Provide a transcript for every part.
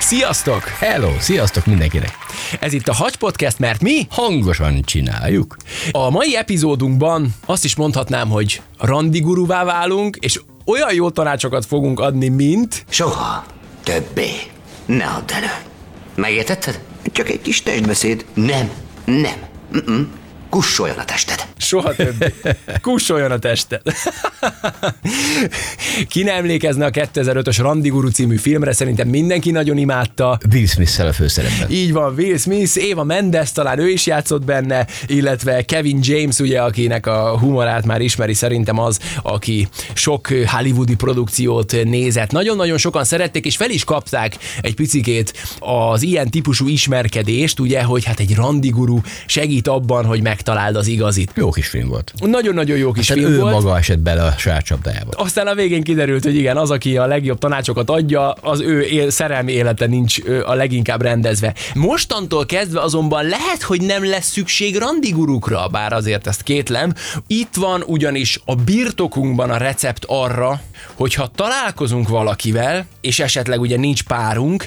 Sziasztok! Hello, sziasztok mindenkinek! Ez itt a Hagy Podcast, mert mi Hangosan csináljuk. a mai epizódunkban azt is mondhatnám, hogy randiguruvá válunk, és olyan jó tanácsokat fogunk adni, mint... Soha többé ne add elő. Megértetted? Csak egy kis testbeszéd. Nem, nem. Mm-mm. Kussoljon a tested. Soha többé. Kussoljon a tested. Ki nem emlékezne a 2005-ös Randiguru című filmre, szerintem mindenki nagyon imádta. Will smith a főszerepben. Így van, Will Smith, Eva Mendes, talán ő is játszott benne, illetve Kevin James, ugye, akinek a humorát már ismeri, szerintem az, aki sok hollywoodi produkciót nézett. Nagyon-nagyon sokan szerették, és fel is kapták egy picikét az ilyen típusú ismerkedést, ugye, hogy hát egy randiguru segít abban, hogy megtaláld az igazit. Jó kis film volt. Nagyon-nagyon jó kis Tehát film ő volt. maga esett bele a saját csapdájába. Aztán a végén kiderült, hogy igen, az, aki a legjobb tanácsokat adja, az ő él, szerelmi élete nincs a leginkább rendezve. Mostantól kezdve azonban lehet, hogy nem lesz szükség randigurukra, bár azért ezt kétlem. Itt van ugyanis a birtokunkban a recept arra, hogyha találkozunk valakivel, és esetleg ugye nincs párunk,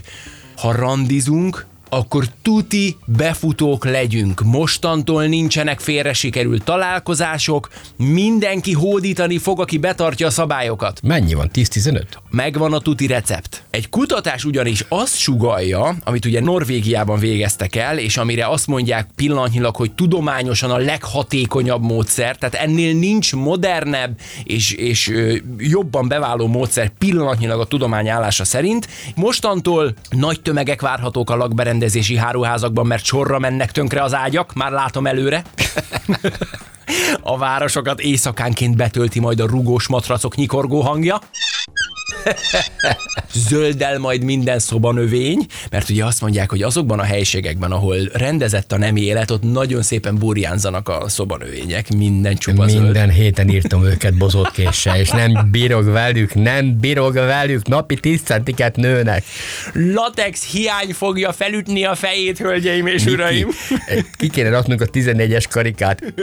ha randizunk, akkor tuti befutók legyünk. Mostantól nincsenek félre sikerült találkozások, mindenki hódítani fog, aki betartja a szabályokat. Mennyi van? 10-15? Megvan a tuti recept. Egy kutatás ugyanis azt sugalja, amit ugye Norvégiában végeztek el, és amire azt mondják pillanatnyilag, hogy tudományosan a leghatékonyabb módszer, tehát ennél nincs modernebb és, és jobban beváló módszer pillanatnyilag a tudomány állása szerint. Mostantól nagy tömegek várhatók a lakberendezési háruházakban, mert sorra mennek tönkre az ágyak, már látom előre. A városokat éjszakánként betölti majd a rugós matracok nyikorgó hangja. Zöldel majd minden szobanövény, mert ugye azt mondják, hogy azokban a helységekben, ahol rendezett a nemi élet, ott nagyon szépen burjánzanak a szobanövények, minden csupa zöld. Minden héten írtam őket bozott késsel, és nem bírok velük, nem bírok velük, napi 10 centiket nőnek. Latex hiány fogja felütni a fejét, hölgyeim és uraim. Ki, ki kéne raknunk a 14-es karikát.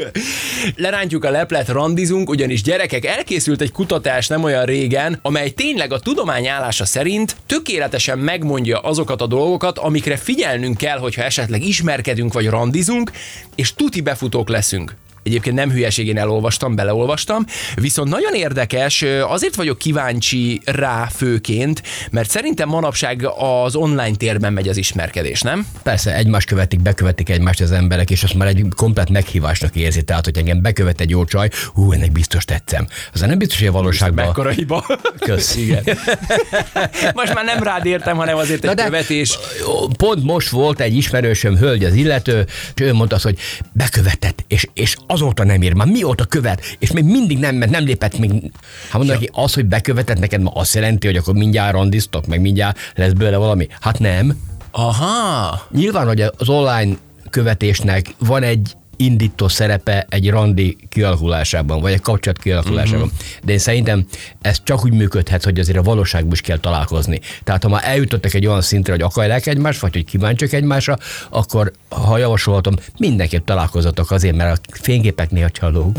Lerántjuk a leplet, randizunk, ugyanis gyerekek, elkészült egy kutatás nem olyan régen, amely tényleg a tudomány állása szerint tökéletesen megmondja azokat a dolgokat, amikre figyelnünk kell, hogyha esetleg ismerkedünk vagy randizunk, és tuti befutók leszünk. Egyébként nem hülyeségén elolvastam, beleolvastam, viszont nagyon érdekes, azért vagyok kíváncsi rá főként, mert szerintem manapság az online térben megy az ismerkedés, nem? Persze, egymást követik, bekövetik egymást az emberek, és azt már egy komplet meghívásnak érzi. Tehát, hogy engem bekövet egy jó csaj, hú, ennek biztos tetszem. Az nem biztos, hogy a valóságban. Mekkora hiba. Kösz. Igen. Most már nem rád értem, hanem azért egy követés. Pont most volt egy ismerősöm, hölgy az illető, és ő mondta azt, hogy bekövetett, és, és azóta nem ír, már mióta követ, és még mindig nem ment, nem lépett még. Hát mondom neki, az, hogy bekövetett neked, ma azt jelenti, hogy akkor mindjárt randiztok, meg mindjárt lesz belőle valami. Hát nem. Aha. Nyilván, hogy az online követésnek van egy indító szerepe egy randi kialakulásában, vagy egy kapcsolat kialakulásában. Uh-huh. De én szerintem ez csak úgy működhet, hogy azért a valóságban is kell találkozni. Tehát ha már eljutottak egy olyan szintre, hogy akarják egymást, vagy hogy kíváncsiak egymásra, akkor ha javasolhatom, mindenképp találkozatok azért, mert a fényképek néha csalók.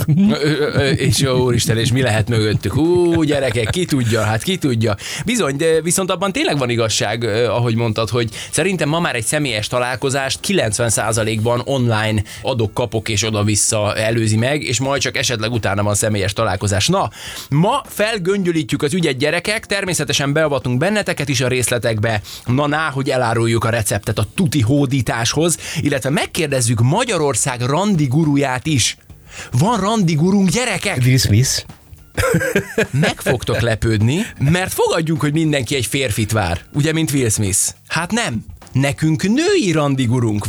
És jó úristen, és mi lehet mögöttük? Hú, gyerekek, ki tudja, hát ki tudja. Bizony, de viszont abban tényleg van igazság, ahogy mondtad, hogy szerintem ma már egy személyes találkozást 90%-ban online adok, kapok és oda-vissza előzi meg, és majd csak esetleg utána van személyes találkozás. Na, ma felgöngyölítjük az ügyet gyerekek, természetesen beavatunk benneteket is a részletekbe, na ná, hogy eláruljuk a receptet a tuti hódításhoz, illetve megkérdezzük Magyarország randi guruját is. Van randi gurunk, gyerekek? Will Smith. Meg fogtok lepődni, mert fogadjunk, hogy mindenki egy férfit vár, ugye, mint Will Smith. Hát nem. Nekünk női randi gurunk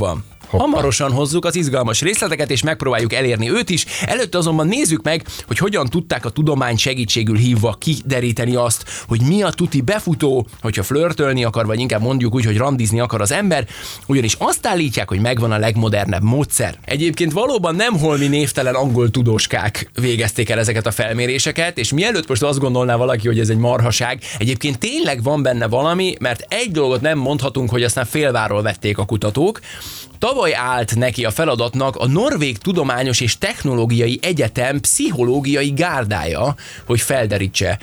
Hamarosan hozzuk az izgalmas részleteket, és megpróbáljuk elérni őt is. Előtte azonban nézzük meg, hogy hogyan tudták a tudomány segítségül hívva kideríteni azt, hogy mi a tuti befutó, hogyha flörtölni akar, vagy inkább mondjuk úgy, hogy randizni akar az ember, ugyanis azt állítják, hogy megvan a legmodernebb módszer. Egyébként valóban nem holmi névtelen angol tudóskák végezték el ezeket a felméréseket, és mielőtt most azt gondolná valaki, hogy ez egy marhaság, egyébként tényleg van benne valami, mert egy dolgot nem mondhatunk, hogy aztán félváról vették a kutatók. Tavaly állt neki a feladatnak a Norvég Tudományos és Technológiai Egyetem pszichológiai gárdája, hogy felderítse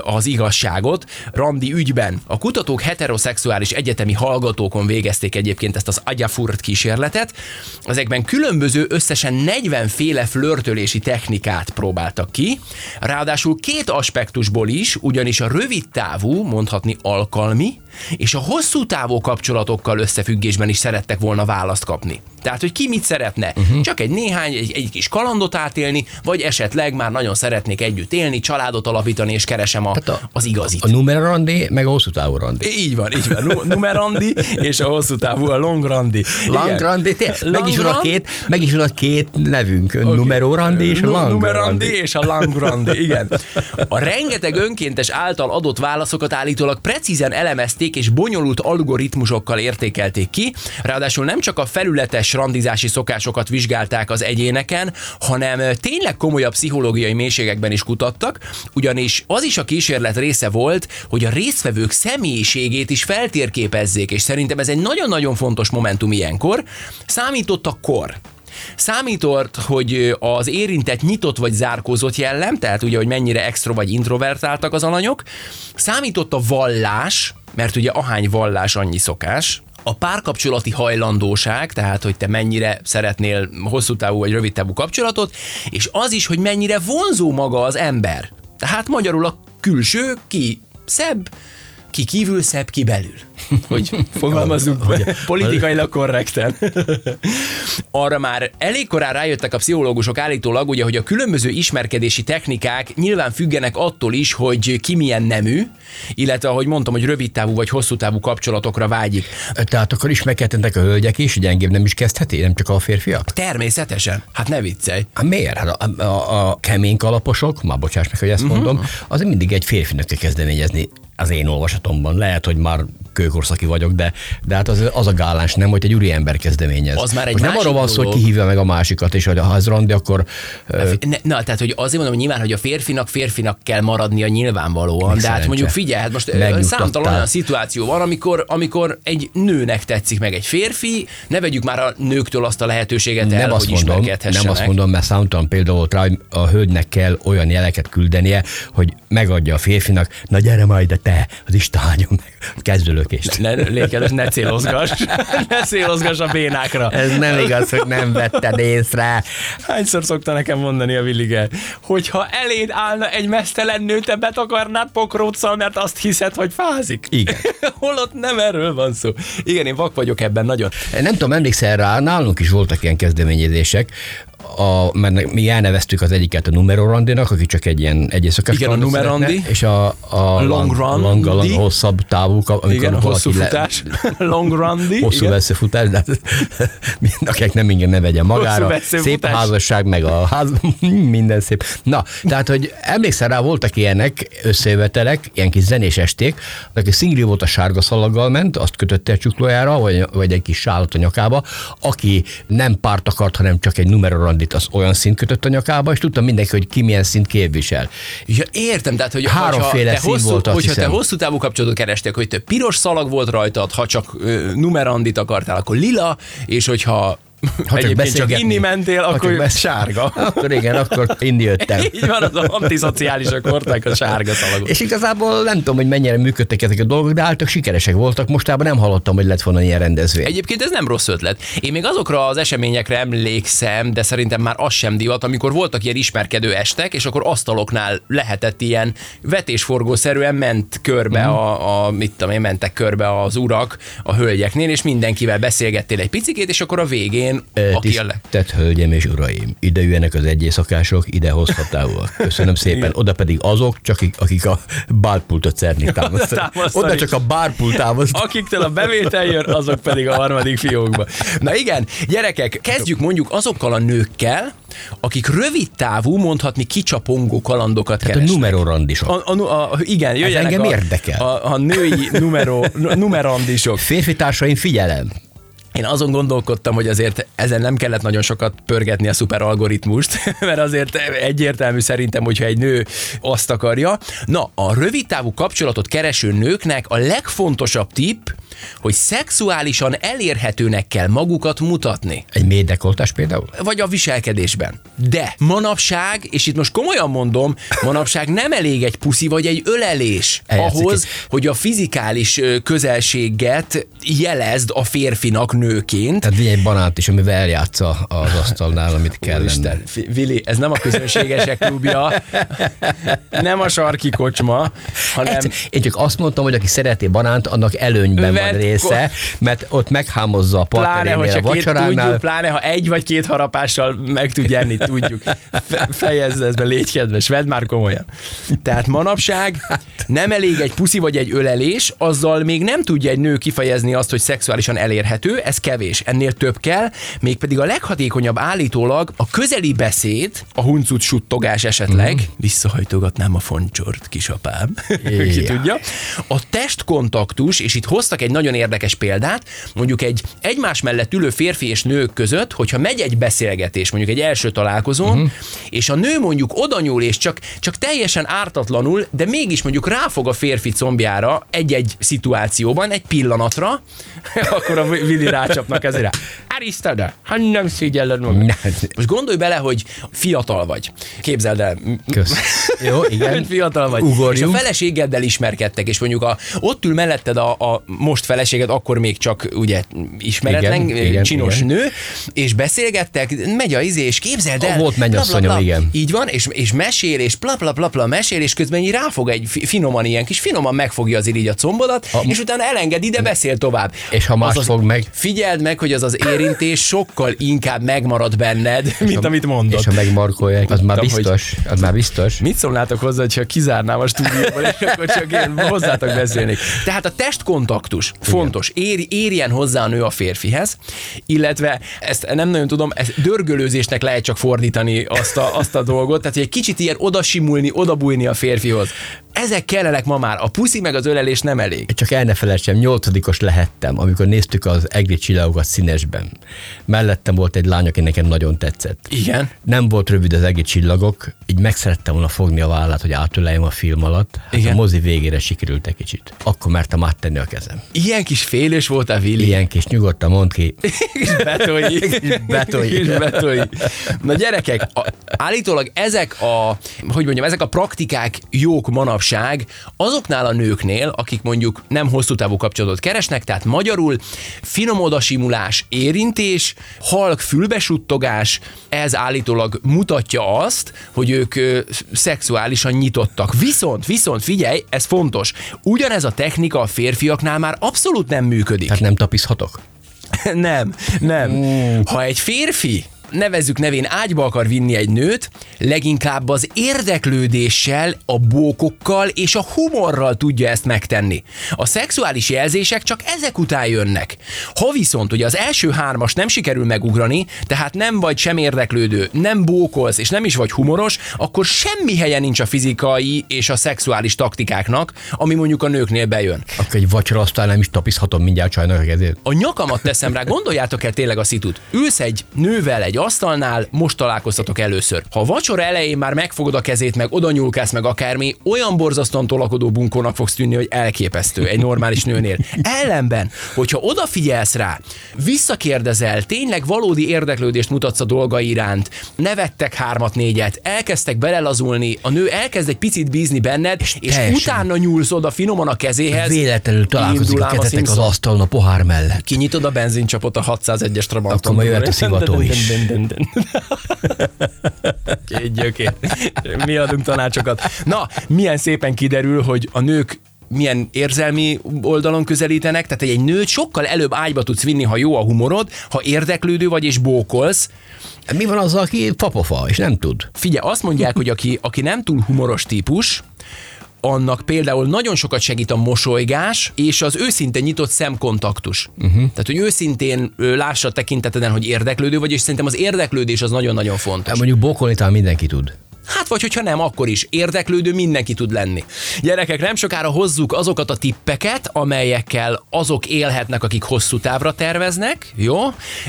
az igazságot Randi ügyben. A kutatók heteroszexuális egyetemi hallgatókon végezték egyébként ezt az agyafurt kísérletet. Ezekben különböző összesen 40 féle flörtölési technikát próbáltak ki, ráadásul két aspektusból is, ugyanis a rövid távú, mondhatni alkalmi, és a hosszú távú kapcsolatokkal összefüggésben is szerettek volna választ kapni. Tehát, hogy ki mit szeretne. Uh-huh. Csak egy néhány, egy, egy kis kalandot átélni, vagy esetleg már nagyon szeretnék együtt élni, családot alapítani, és keresem a, a, az igazit. A numerandi, meg a hosszú távú randi. Így van, így van. Nu- numerandi, és a hosszú távú a long randi. Igen. randi, meg is van a két, meg is van a két nevünk, okay. numero randi és a Numerandi randi. és a Langrandi, igen. A rengeteg önkéntes által adott válaszokat állítólag precízen elemezték és bonyolult algoritmusokkal értékelték ki, ráadásul nem csak a felületes randizási szokásokat vizsgálták az egyéneken, hanem tényleg komolyabb pszichológiai mélységekben is kutattak, ugyanis az is a kísérlet része volt, hogy a résztvevők személyiségét is feltérképezzék, és szerintem ez egy nagyon-nagyon fontos momentum ilyenkor. Számított a kor. Számított, hogy az érintett nyitott vagy zárkózott jellem, tehát ugye, hogy mennyire extro vagy introvertáltak az alanyok. Számított a vallás, mert ugye ahány vallás, annyi szokás. A párkapcsolati hajlandóság, tehát hogy te mennyire szeretnél hosszú távú vagy rövid távú kapcsolatot, és az is, hogy mennyire vonzó maga az ember. Tehát magyarul a külső ki szebb, ki kívül szebb, ki belül. Hogy fogalmazunk politikailag korrekten. Arra már elég korán rájöttek a pszichológusok állítólag, ugye, hogy a különböző ismerkedési technikák nyilván függenek attól is, hogy ki milyen nemű, illetve ahogy mondtam, hogy rövid távú vagy hosszú távú kapcsolatokra vágyik. Tehát akkor ismerkedhetnek a hölgyek is, gyengébb nem is kezdheti, nem csak a férfiak? Természetesen. Hát ne viccelj. Hát miért? Hát a, a, a kemény kalaposok, már bocsáss meg, hogy ezt Mhm. mondom, az mindig egy férfinak kell kezdeményezni az én olvasatomban. Lehet, hogy már kőkorszaki vagyok, de, de hát az, az a gáláns nem, hogy egy úri ember kezdeményez. Az már egy Most nem arról van szó, hogy kihívja meg a másikat, és hogy ha ez randi, akkor ö, Ne, na, tehát, hogy azért mondom, hogy nyilván, hogy a férfinak férfinak kell maradnia nyilvánvalóan, Meg de hát mondjuk figyelj, hát most számtalan olyan szituáció van, amikor, amikor egy nőnek tetszik meg egy férfi, ne vegyük már a nőktől azt a lehetőséget el, nem azt hogy mondom, nem azt mondom, mert számtalan példa volt rá, hogy a hölgynek kell olyan jeleket küldenie, hogy megadja a férfinak, na gyere majd, de te, az Isten áldjon meg, kezdőlökést. Ne, lékeles, ne célozgass. ne célozgass a bénákra. Ez nem igaz, hogy nem vetted észre. Hányszor szokta nekem mondani a Villige, hogyha eléd állna egy mesztelen nő, te betakarnád pokróccal, mert azt hiszed, hogy fázik. Igen. Holott nem erről van szó. Igen, én vak vagyok ebben nagyon. Nem tudom, emlékszel rá, nálunk is voltak ilyen kezdeményezések, a, mert mi elneveztük az egyiket a numerorandinak, aki csak egy ilyen egy éjszakás Igen, a numerandi. szeretne, és a, a Long run, lang, di. lang, hosszabb távú, amikor Igen, a hosszú futás. Long run hosszú igen. veszőfutás, de hát mindenkinek nem ingyen ne vegye magára. Szép a házasság, meg a ház, minden szép. Na, tehát, hogy emlékszel rá, voltak ilyenek összejövetelek, ilyen kis zenés esték, aki szingli volt a sárga szalaggal ment, azt kötötte a csuklójára, vagy, vagy egy kis sálat a nyakába, aki nem párt akart, hanem csak egy numerorandit, az olyan szint kötött a nyakába, és tudtam mindenki, hogy ki milyen szint képvisel. Ja, értem, tehát, hogy Háromféle te, szín hosszú, volt, azt hogyha te hiszem. hosszú távú kapcsolatot kerestél, hogy te piros szalag volt rajtad, ha csak ö, numerandit akartál, akkor lila, és hogyha ha egyébként csak beszélgetni. inni mentél, akkor csak sárga. Akkor igen, akkor inni jöttem. Így van, az antiszociálisak hordták a sárga szalagot. És igazából nem tudom, hogy mennyire működtek ezek a dolgok, de álltak sikeresek voltak. Mostában nem hallottam, hogy lett volna ilyen rendezvény. Egyébként ez nem rossz ötlet. Én még azokra az eseményekre emlékszem, de szerintem már az sem divat, amikor voltak ilyen ismerkedő estek, és akkor asztaloknál lehetett ilyen vetésforgószerűen ment körbe Mhm. a, a mit tudom én, mentek körbe az urak a hölgyeknél, és mindenkivel beszélgettél egy picikét, és akkor a végén én, aki a leg... Hölgyeim és Uraim, ide jöjjenek az egyészakások, ide hosszatávúak. Köszönöm szépen. Oda pedig azok, csak akik a bárpultot szerni. Támasztani. Oda csak a bárpult támaszt. Akiktől a bevétel jön, azok pedig a harmadik fiókba. Na igen, gyerekek, kezdjük mondjuk azokkal a nőkkel, akik rövid távú, mondhatni kicsapongó kalandokat Tehát a keresnek. numerorandisok. A, a, a, igen, jöjjenek engem a, érdekel. A, a női numero, numerandisok. Férfi társaim, figyelem! Én azon gondolkodtam, hogy azért ezen nem kellett nagyon sokat pörgetni a szuperalgoritmust, mert azért egyértelmű szerintem, hogyha egy nő azt akarja. Na, a rövidtávú kapcsolatot kereső nőknek a legfontosabb tipp, hogy szexuálisan elérhetőnek kell magukat mutatni. Egy médekoltás például? Vagy a viselkedésben. De manapság, és itt most komolyan mondom, manapság nem elég egy puszi vagy egy ölelés Eljátszik ahhoz, hogy a fizikális közelséget jelezd a férfinak nőként. Tehát egy banánt is, amivel eljátsza az asztalnál, amit kellene. Úristen, Fi- Vili, ez nem a közönségesek klubja, nem a sarki kocsma, hanem Egyszer, én csak azt mondtam, hogy aki szereti banánt, annak előnyben van Vedd része, mert ott meghámozza a partnerénél a két, vacsoránál. tudjuk, pláne, ha egy vagy két harapással meg tud enni, tudjuk. Fe- Fejezd ezt be, légy kedves, vedd már komolyan. Tehát manapság nem elég egy puszi vagy egy ölelés, azzal még nem tudja egy nő kifejezni azt, hogy szexuálisan elérhető, ez kevés. Ennél több kell, mégpedig a leghatékonyabb állítólag a közeli beszéd, a huncut suttogás esetleg, mm. visszahajtogatnám a foncsort, kisapám, ki Ja. tudja. A testkontaktus, és itt hoztak egy nagyon érdekes példát, mondjuk egy egymás mellett ülő férfi és nők között, hogyha megy egy beszélgetés, mondjuk egy első találkozón, uh-huh. és a nő mondjuk oda nyúl, és csak, csak teljesen ártatlanul, de mégis mondjuk ráfog a férfi combjára egy-egy szituációban, egy pillanatra, akkor a Willi rácsapnak ezért rá. Arisztada, ha nem szégyelled magad. Most gondolj bele, hogy fiatal vagy. Képzeld el, Kösz. Jó, igen. fiatal vagy. Ugorjunk. És a feleségeddel ismerkedtek, és mondjuk a, ott ül melletted a, a most feleséged, akkor még csak ugye ismeretlen, Igen, igen, csinos igen. nő, és beszélgettek, megy a izé, és képzeld el. Volt bla, bla, mennyasszonyom, igen. Így van, és, és mesél, és pla, pla, pla, pla, mesél, és közben így ráfog egy fi- finoman ilyen kis, finoman megfogja azért így a combodat, A- és utána elenged ide, beszél tovább. És ha más Az az- fog meg? Figyeld meg, hogy az az érintés sokkal inkább megmarad benned, mint amit mondott. És ha megmarkolják, az már biztos. Az már biztos. Mit szólnátok hozzá, ha kizárnám a stúdióból, és akkor csak én hozzátok beszélnék. Tehát a testkontaktus fontos. Ér, érjen hozzá a nő a férfihez, illetve ezt nem nagyon tudom, ezt dörgölőzésnek lehet csak fordítani azt a, azt a dolgot, tehát hogy egy kicsit ilyen odasimulni, odabújni a férfihoz. Ezek kellenek ma már. A puszi meg az ölelés nem elég. Csak el ne felejtsem, nyolcadikos lehettem, amikor néztük az egri csillagokat színesben. Mellettem volt egy lány, aki nekem nagyon tetszett. Igen. Nem volt rövid az egri csillagok, így meg szerettem volna fogni a vállát, hogy átöleljem a film alatt. Hát Igen. A mozi végére sikerült egy kicsit. Akkor mertem áttenni a kezem. Ilyen kis félős voltál, Willi. Ilyen kis nyugodtan mond ki. kis betolyi. betolyi. Kis betolyi. Na gyerekek, a, állítólag ezek a, hogy mondjam, ezek a praktikák jók manapság azoknál a nőknél, akik mondjuk nem hosszú távú kapcsolatot keresnek, tehát magyarul finom odasimulás, érintés, halk fülbesuttogás, ez állítólag mutatja azt, hogy ők ö, szexuálisan nyitottak. Viszont, viszont figyelj, ez fontos, ugyanez a technika a férfiaknál már abszolút nem működik. Tehát nem tapizhatok? Nem, nem. Ha egy férfi nevezzük nevén ágyba akar vinni egy nőt, leginkább az érdeklődéssel, a bókokkal és a humorral tudja ezt megtenni. A szexuális jelzések csak ezek után jönnek. Ha viszont ugye az első hármas nem sikerül megugrani, tehát nem vagy sem érdeklődő, nem bókolsz és nem is vagy humoros, akkor semmi helye nincs a fizikai és a szexuális taktikáknak, ami mondjuk a nőknél bejön. Akkor egy vacsora aztán nem is tapizhatom mindjárt csajnak a kezét. A nyakamat teszem rá, gondoljátok el tényleg a szitut. Ülsz egy nővel egy asztalnál, most találkoztatok először. Ha a vacsora elején már megfogod a kezét, meg oda nyúlkálsz, meg akármi, olyan borzasztóan tolakodó bunkónak fogsz tűnni, hogy elképesztő egy normális nőnél. Ellenben, hogyha odafigyelsz rá, visszakérdezel, tényleg valódi érdeklődést mutatsz a dolga iránt, nevettek hármat, négyet, elkezdtek belelazulni, a nő elkezd egy picit bízni benned, és, és teljesen. utána nyúlsz oda finoman a kezéhez. Véletlenül találkozik a kezetek az asztalon a pohár mellett. Kinyitod a benzincsapot a 601-es Trabanton. Akkor majd jöhet a szivató is. Két gyökér. Mi adunk tanácsokat. Na, milyen szépen kiderül, hogy a nők milyen érzelmi oldalon közelítenek, tehát egy nőt sokkal előbb ágyba tudsz vinni, ha jó a humorod, ha érdeklődő vagy és bókolsz. Mi van azzal, aki papofa, és nem tud? Figyelj, azt mondják, hogy aki, aki nem túl humoros típus, annak például nagyon sokat segít a mosolygás és az őszinte nyitott szemkontaktus. Uh-huh. Tehát, hogy őszintén lássa a tekinteteden, hogy érdeklődő vagy, és szerintem az érdeklődés az nagyon-nagyon fontos. Hát mondjuk bókolni talán mindenki tud. Hát vagy hogyha nem, akkor is érdeklődő mindenki tud lenni. Gyerekek, nem sokára hozzuk azokat a tippeket, amelyekkel azok élhetnek, akik hosszú távra terveznek, jó?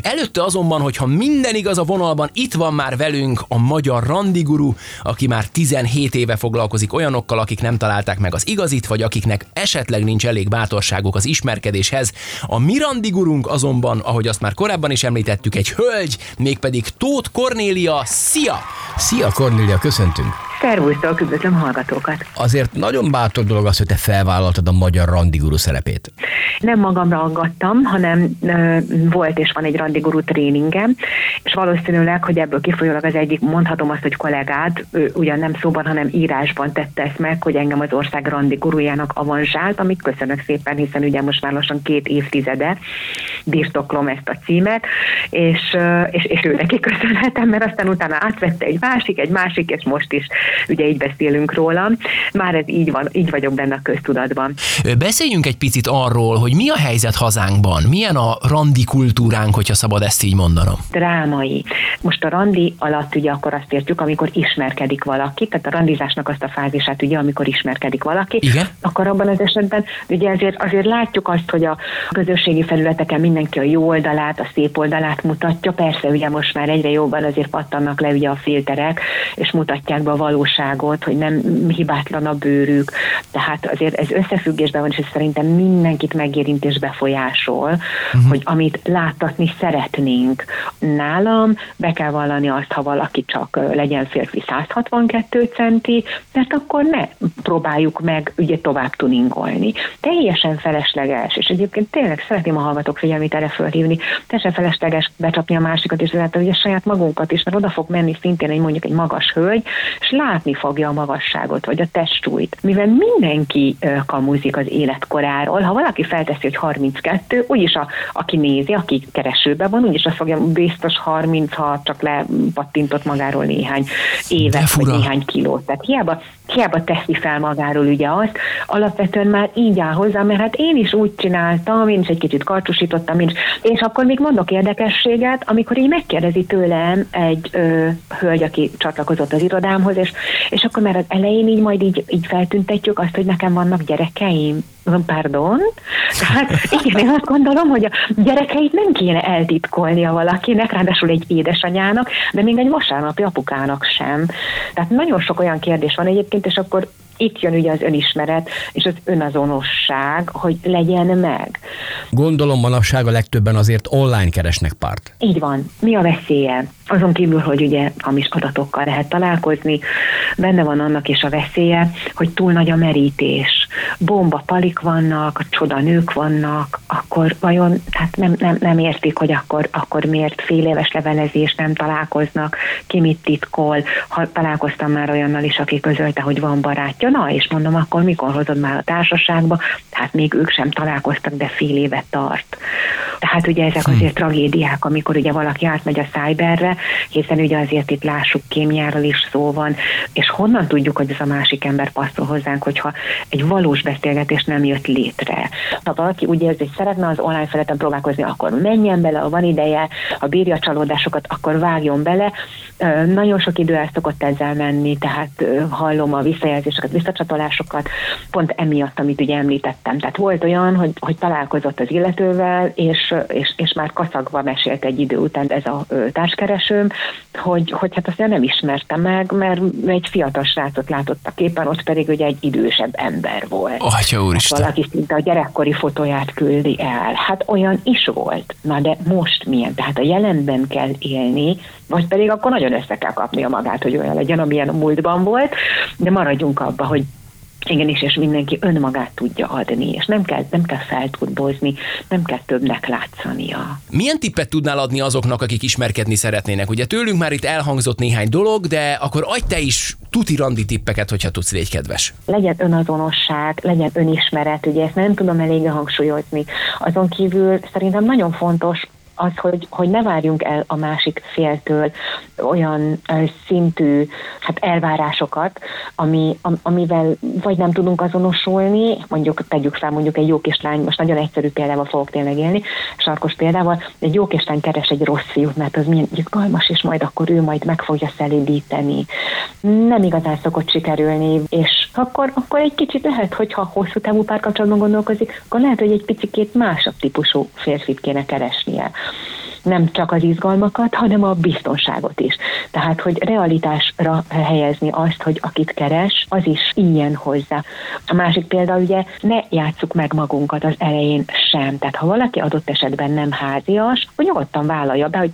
Előtte azonban, hogyha minden igaz a vonalban, itt van már velünk a magyar randiguru, aki már 17 éve foglalkozik olyanokkal, akik nem találták meg az igazit, vagy akiknek esetleg nincs elég bátorságuk az ismerkedéshez. A mi randigurunk azonban, ahogy azt már korábban is említettük, egy hölgy, mégpedig Tóth Kornélia. Szia! Szia Kornélia, Crescenting. Szervusztok, üdvözlöm hallgatókat. Azért nagyon bátor dolog az, hogy te felvállaltad a magyar randiguru szerepét. Nem magamra aggattam, hanem ö, volt és van egy randiguru tréningem, és valószínűleg, hogy ebből kifolyólag az egyik, mondhatom azt, hogy kollégád, ő ugyan nem szóban, hanem írásban tette ezt meg, hogy engem az ország randigurujának avanzsált, amit köszönök szépen, hiszen ugye most már lassan két évtizede birtoklom ezt a címet, és, és, és ő neki köszönhetem, mert aztán utána átvette egy másik, egy másik, és most is ugye így beszélünk róla. Már ez így van, így vagyok benne a köztudatban. Beszéljünk egy picit arról, hogy mi a helyzet hazánkban, milyen a randi kultúránk, hogyha szabad ezt így mondanom. drámai. Most a randi alatt ugye akkor azt értjük, amikor ismerkedik valaki, tehát a randizásnak azt a fázisát ugye, amikor ismerkedik valaki, Igen. akkor abban az esetben ugye azért, azért látjuk azt, hogy a közösségi felületeken mindenki a jó oldalát, a szép oldalát mutatja, persze ugye most már egyre jobban azért pattannak le ugye a filterek, és mutatják be a valóságot, hogy nem hibátlan a bőrük, tehát azért ez összefüggésben van, és ez szerintem mindenkit megérint és befolyásol, uh-huh. hogy amit láttatni szeretnénk. Nálam be kell vallani azt, ha valaki csak legyen férfi 162 centi, mert akkor ne próbáljuk meg ugye tovább tuningolni. Teljesen felesleges, és egyébként tényleg szeretném a hallgatók figyelmét erre fölhívni, teljesen felesleges becsapni a másikat, és ezáltal ugye saját magunkat is, mert oda fog menni szintén egy mondjuk egy magas hölgy, és látni fogja a magasságot, vagy a testsúlyt. Mivel mindenki kamuzik az életkoráról, ha valaki felteszi, hogy 32, úgyis a, aki nézi, aki keresőbe van, úgyis azt fogja biztos 36, csak lepattintott magáról néhány évet, vagy néhány kilót. Tehát hiába, hiába teszi fel magáról ugye azt, alapvetően már így áll hozzá, mert hát én is úgy csináltam, én is egy kicsit karcsúsítottam, én is. és akkor még mondok érdekességet, amikor így megkérdezi tőlem egy ö, hölgy, aki csatlakozott az irodámhoz, és, és akkor már az elején így majd így, így feltüntetjük azt, hogy nekem vannak gyerekeim. Mondom, Pardon? Tehát igen, én azt gondolom, hogy a gyerekeit nem kéne eltitkolnia valakinek, ráadásul egy édesanyának, de még egy vasárnapi apukának sem. Tehát nagyon sok olyan kérdés van egyébként, és akkor itt jön ugye az önismeret és az önazonosság, hogy legyen meg. Gondolom manapság a legtöbben azért online keresnek párt. Így van. Mi a veszélye? Azon kívül, hogy ugye hamis adatokkal lehet találkozni, benne van annak is a veszélye, hogy túl nagy a merítés. Bomba palik vannak, csoda nők vannak, akkor vajon hát nem, nem, nem értik, hogy akkor, akkor miért fél éves levelezés nem találkoznak, ki mit titkol. Ha találkoztam már olyannal is, aki közölte, hogy van barátja, na és mondom, akkor mikor hozod már a társaságba? Hát még ők sem találkoztak, de fél évet tart. Tehát ugye ezek azért tragédiák, amikor ugye valaki átmegy a cyberre, hiszen ugye azért itt lássuk kémiáról is szó van, és honnan tudjuk, hogy ez a másik ember passzol hozzánk, hogyha egy valós beszélgetés nem jött létre. Ha valaki úgy érzi, hogy szeretne az online feleten próbálkozni, akkor menjen bele, ha van ideje, ha bírja a csalódásokat, akkor vágjon bele. Nagyon sok idő el szokott ezzel menni, tehát hallom a visszajelzéseket, visszacsatolásokat, pont emiatt, amit ugye említettem. Tehát volt olyan, hogy, hogy találkozott az illetővel, és, és, és már kaszagva mesélt egy idő után ez a társkeresőm, hogy, hogy hát azt nem ismerte meg, mert egy fiatal srácot látott a képen, ott pedig ugye egy idősebb ember volt. Atya úristen. Valaki szinte a gyerekkori fotóját küldi el. Hát olyan is volt. Na de most milyen? Tehát a jelenben kell élni, vagy pedig akkor nagyon össze kell kapnia magát, hogy olyan legyen, amilyen a múltban volt, de maradjunk abba, hogy Igenis, és mindenki önmagát tudja adni, és nem kell, nem kell felturbozni, nem kell többnek látszania. Milyen tippet tudnál adni azoknak, akik ismerkedni szeretnének? Ugye tőlünk már itt elhangzott néhány dolog, de akkor adj te is tuti randi tippeket, hogyha tudsz, légy kedves. Legyen önazonosság, legyen önismeret, ugye ezt nem tudom elég hangsúlyozni. Azon kívül szerintem nagyon fontos az, hogy, hogy ne várjunk el a másik féltől olyan szintű hát elvárásokat, ami, amivel vagy nem tudunk azonosulni, mondjuk tegyük fel mondjuk egy jó kislány, most nagyon egyszerű példával fogok tényleg élni, sarkos példával, egy jó kislány keres egy rossz fiút, mert az milyen izgalmas, és majd akkor ő majd meg fogja szelídíteni. Nem igazán szokott sikerülni, és akkor, akkor egy kicsit lehet, hogyha hosszú távú párkapcsolatban gondolkozik, akkor lehet, hogy egy picit másabb típusú férfit kéne keresnie nem csak az izgalmakat, hanem a biztonságot is. Tehát, hogy realitásra helyezni azt, hogy akit keres, az is ilyen hozzá. A másik példa ugye, ne játsszuk meg magunkat az elején sem. Tehát, ha valaki adott esetben nem házias, hogy nyugodtan vállalja be, hogy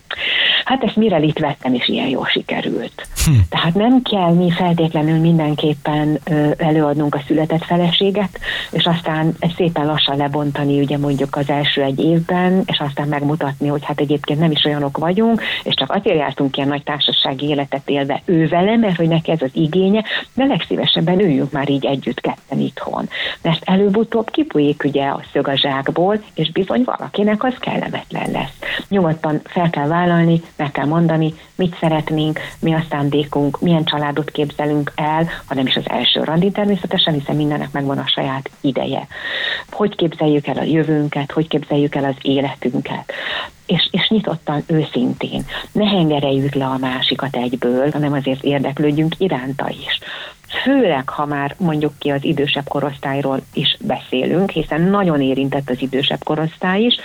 hát ezt mire itt vettem, és ilyen jól sikerült. Hm. Tehát nem kell mi feltétlenül mindenképpen előadnunk a született feleséget, és aztán ezt szépen lassan lebontani, ugye mondjuk az első egy évben, és aztán megmutatni, hogy hát egyébként nem is olyanok vagyunk, és csak azért jártunk ilyen nagy társasági életet élve ő vele, mert hogy neki ez az igénye, de legszívesebben üljünk már így együtt ketten itthon. Mert előbb-utóbb kipújik ugye a szög a zsákból, és bizony valakinek az kellemetlen lesz. Nyugodtan fel kell vállalni, meg kell mondani, mit szeretnénk, mi a szándékunk, milyen családot képzelünk el, ha nem is az első randi természetesen, hiszen mindennek megvan a saját ideje. Hogy képzeljük el a jövőnket, hogy képzeljük el az életünket és, és nyitottan, őszintén. Ne hengereljük le a másikat egyből, hanem azért érdeklődjünk iránta is főleg ha már mondjuk ki az idősebb korosztályról is beszélünk, hiszen nagyon érintett az idősebb korosztály is,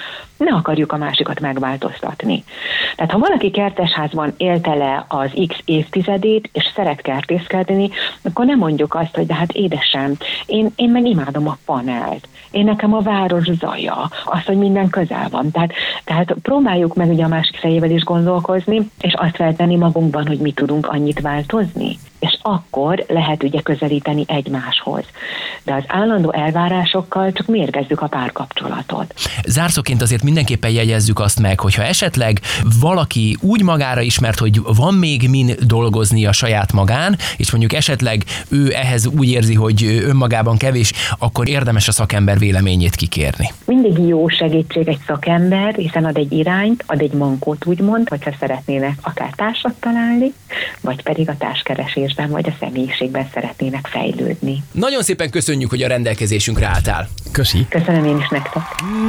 ne akarjuk a másikat megváltoztatni. Tehát ha valaki kertesházban élte le az X évtizedét, és szeret kertészkedni, akkor nem mondjuk azt, hogy de hát édesem, én, én meg imádom a panelt, én nekem a város zaja, az, hogy minden közel van. Tehát, tehát próbáljuk meg ugye a másik fejével is gondolkozni, és azt feltenni magunkban, hogy mi tudunk annyit változni és akkor lehet ugye közelíteni egymáshoz. De az állandó elvárásokkal csak mérgezzük a párkapcsolatot. Zárszóként azért mindenképpen jegyezzük azt meg, hogyha esetleg valaki úgy magára ismert, hogy van még min dolgozni a saját magán, és mondjuk esetleg ő ehhez úgy érzi, hogy önmagában kevés, akkor érdemes a szakember véleményét kikérni. Mindig jó segítség egy szakember, hiszen ad egy irányt, ad egy mankót úgymond, hogyha szeretnének akár társat találni, vagy pedig a társkeresés személyisben vagy a személyiségben szeretnének fejlődni. Nagyon szépen köszönjük, hogy a rendelkezésünkre álltál. Köszi. Köszönöm én is nektek.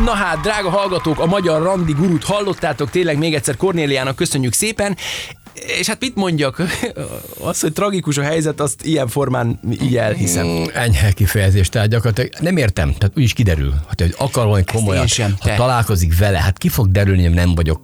Na hát, drága hallgatók, a magyar randi gurút hallottátok, tényleg még egyszer Kornéliának köszönjük szépen. És hát mit mondjak? Az, hogy tragikus a helyzet, azt ilyen formán így elhiszem. Mm, enyhe kifejezés, tehát gyakorlatilag nem értem, tehát úgyis kiderül, hogy akar valami komolyan, sem, ha találkozik vele, hát ki fog derülni, hogy nem vagyok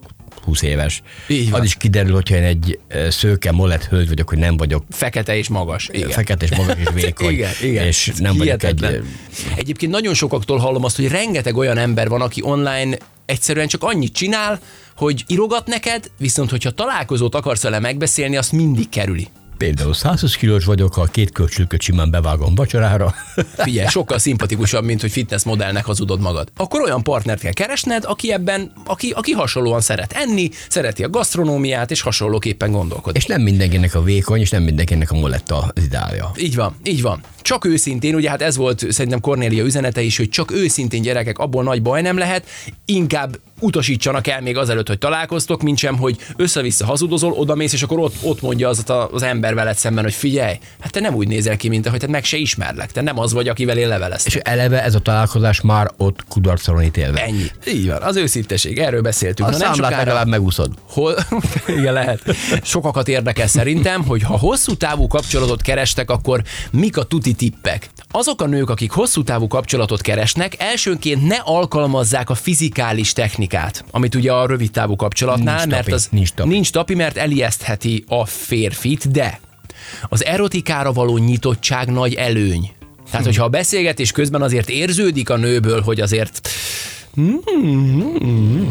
20 éves. Így van. Az is kiderül, hogyha én egy szőke, molett hölgy vagyok, hogy nem vagyok. Fekete és magas. Igen. Fekete és magas és vékony. igen, igen. És nem Hihetetlen. vagyok egy... Egyébként nagyon sokaktól hallom azt, hogy rengeteg olyan ember van, aki online egyszerűen csak annyit csinál, hogy írogat neked, viszont hogyha találkozót akarsz vele megbeszélni, azt mindig kerüli. Például 120 kilós vagyok, ha két kölcsülköt simán bevágom vacsorára. Figyelj, sokkal szimpatikusabb, mint hogy fitness modellnek hazudod magad. Akkor olyan partnert kell keresned, aki ebben, aki, aki hasonlóan szeret enni, szereti a gasztronómiát, és hasonlóképpen gondolkodik. És nem mindenkinek a vékony, és nem mindenkinek a moletta az ideálja. Így van, így van. Csak őszintén, ugye hát ez volt szerintem Cornélia üzenete is, hogy csak őszintén gyerekek, abból nagy baj nem lehet, inkább utasítsanak el még azelőtt, hogy találkoztok, mint sem, hogy össze-vissza hazudozol, odamész, és akkor ott, ott mondja az, az ember veled szemben, hogy figyelj, hát te nem úgy nézel ki, mint ahogy te meg se ismerlek, te nem az vagy, akivel én leveleztem. És eleve ez a találkozás már ott kudarcra ítélve. Ennyi. Így van, az őszinteség, erről beszéltünk. A Na, nem sokára... legalább megúszod. Hol? Igen, lehet. Sokakat érdekel szerintem, hogy ha hosszú távú kapcsolatot kerestek, akkor mik a tuti tippek? Azok a nők, akik hosszú távú kapcsolatot keresnek, elsőnként ne alkalmazzák a fizikális technikát, amit ugye a rövid távú kapcsolatnál, nincs mert tapi, az nincs tapi. nincs tapi, mert elijesztheti a férfit, de az erotikára való nyitottság nagy előny. Tehát, hogyha a beszélgetés közben azért érződik a nőből, hogy azért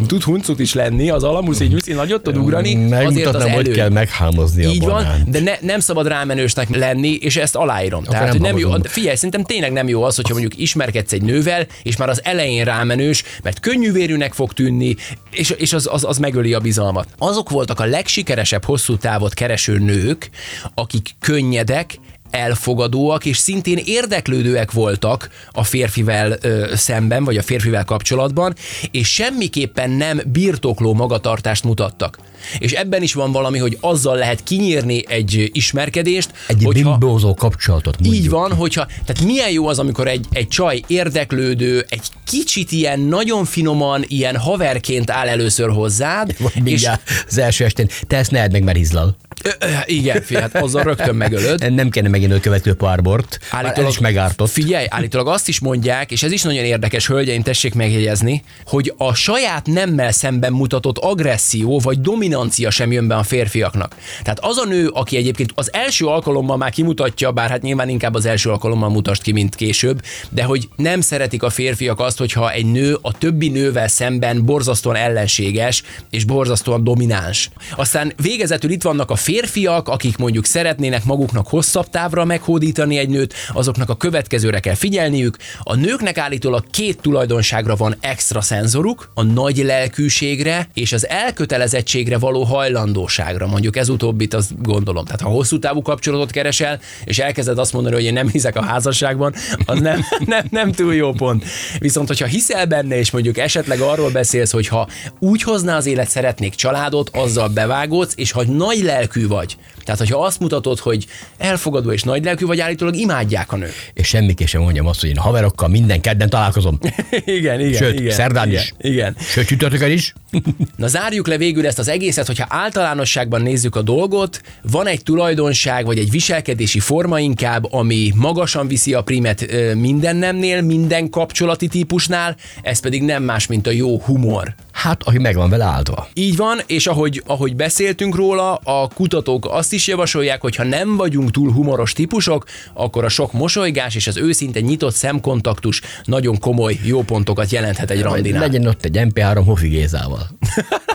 tud huncut is lenni, az alamuszi nyuszi nagyot tud ugrani, Megmutatnám, hogy kell meghámozni a Így van, banánt. de ne, nem szabad rámenősnek lenni, és ezt aláírom. Tehát, nem nem jó, figyelj, szerintem tényleg nem jó az, hogyha mondjuk ismerkedsz egy nővel, és már az elején rámenős, mert könnyűvérűnek fog tűnni, és, és az, az, az megöli a bizalmat. Azok voltak a legsikeresebb hosszú távot kereső nők, akik könnyedek, elfogadóak, és szintén érdeklődőek voltak a férfivel ö, szemben, vagy a férfivel kapcsolatban, és semmiképpen nem birtokló magatartást mutattak. És ebben is van valami, hogy azzal lehet kinyírni egy ismerkedést, Egy hogyha... bimbózó kapcsolatot mondjuk. Így van, hogyha, tehát milyen jó az, amikor egy, egy csaj érdeklődő, egy kicsit ilyen nagyon finoman, ilyen haverként áll először hozzád, Vagy és az első estén, te ezt ne meg, mert izlal. Ö, igen, fi, hát azzal rögtön megölöd. Nem kellene megint a következő párbort. Állítólag is megártott. Figyelj, állítólag azt is mondják, és ez is nagyon érdekes, hölgyeim, tessék megjegyezni, hogy a saját nemmel szemben mutatott agresszió vagy dominancia sem jön be a férfiaknak. Tehát az a nő, aki egyébként az első alkalommal már kimutatja, bár hát nyilván inkább az első alkalommal mutasd ki, mint később, de hogy nem szeretik a férfiak azt, hogyha egy nő a többi nővel szemben borzasztóan ellenséges és borzasztóan domináns. Aztán végezetül itt vannak a férfiak, akik mondjuk szeretnének maguknak hosszabb távra meghódítani egy nőt, azoknak a következőre kell figyelniük. A nőknek állítólag két tulajdonságra van extra szenzoruk, a nagy lelkűségre és az elkötelezettségre való hajlandóságra. Mondjuk ez utóbbit azt gondolom. Tehát ha hosszú távú kapcsolatot keresel, és elkezded azt mondani, hogy én nem hiszek a házasságban, az nem, nem, nem túl jó pont. Viszont, hogyha hiszel benne, és mondjuk esetleg arról beszélsz, hogy ha úgy hozná az élet, szeretnék családot, azzal bevágódsz, és ha nagy lelkű vagy, tehát hogyha azt mutatod, hogy elfogadó és nagy lelkű vagy, állítólag imádják a nők. És semmiképp sem mondjam azt, hogy én haverokkal minden kedden találkozom. igen, igen. Sőt, igen, szerdán igen, is. Igen. Sőt, csütörtökön is. Na zárjuk le végül ezt az egészet, hogyha általánosságban nézzük a dolgot, van egy tulajdonság, vagy egy viselkedési forma inkább, ami magasan viszi a primet minden nemnél, minden kapcsolati típusnál, ez pedig nem más, mint a jó humor. Hát, aki meg van vele áldva. Így van, és ahogy, ahogy beszéltünk róla, a kutatók azt is javasolják, hogy ha nem vagyunk túl humoros típusok, akkor a sok mosolygás és az őszinte nyitott szemkontaktus nagyon komoly jó pontokat jelenthet egy randinál. Legyen ott egy MP3 Hofi Gézával.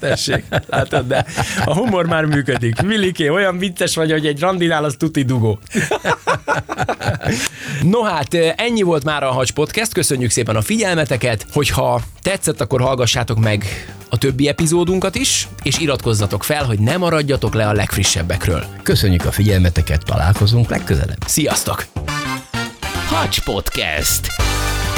Tessék, látod, de a humor már működik. Viliké, olyan vicces vagy, hogy egy randinál az tuti dugó. No hát, ennyi volt már a Hacs Podcast, köszönjük szépen a figyelmeteket, hogyha tetszett, akkor hallgassátok meg a többi epizódunkat is, és iratkozzatok fel, hogy ne maradjatok le a legfrissebbekről. Köszönjük a figyelmeteket, találkozunk legközelebb. Sziasztok! Hacs Podcast.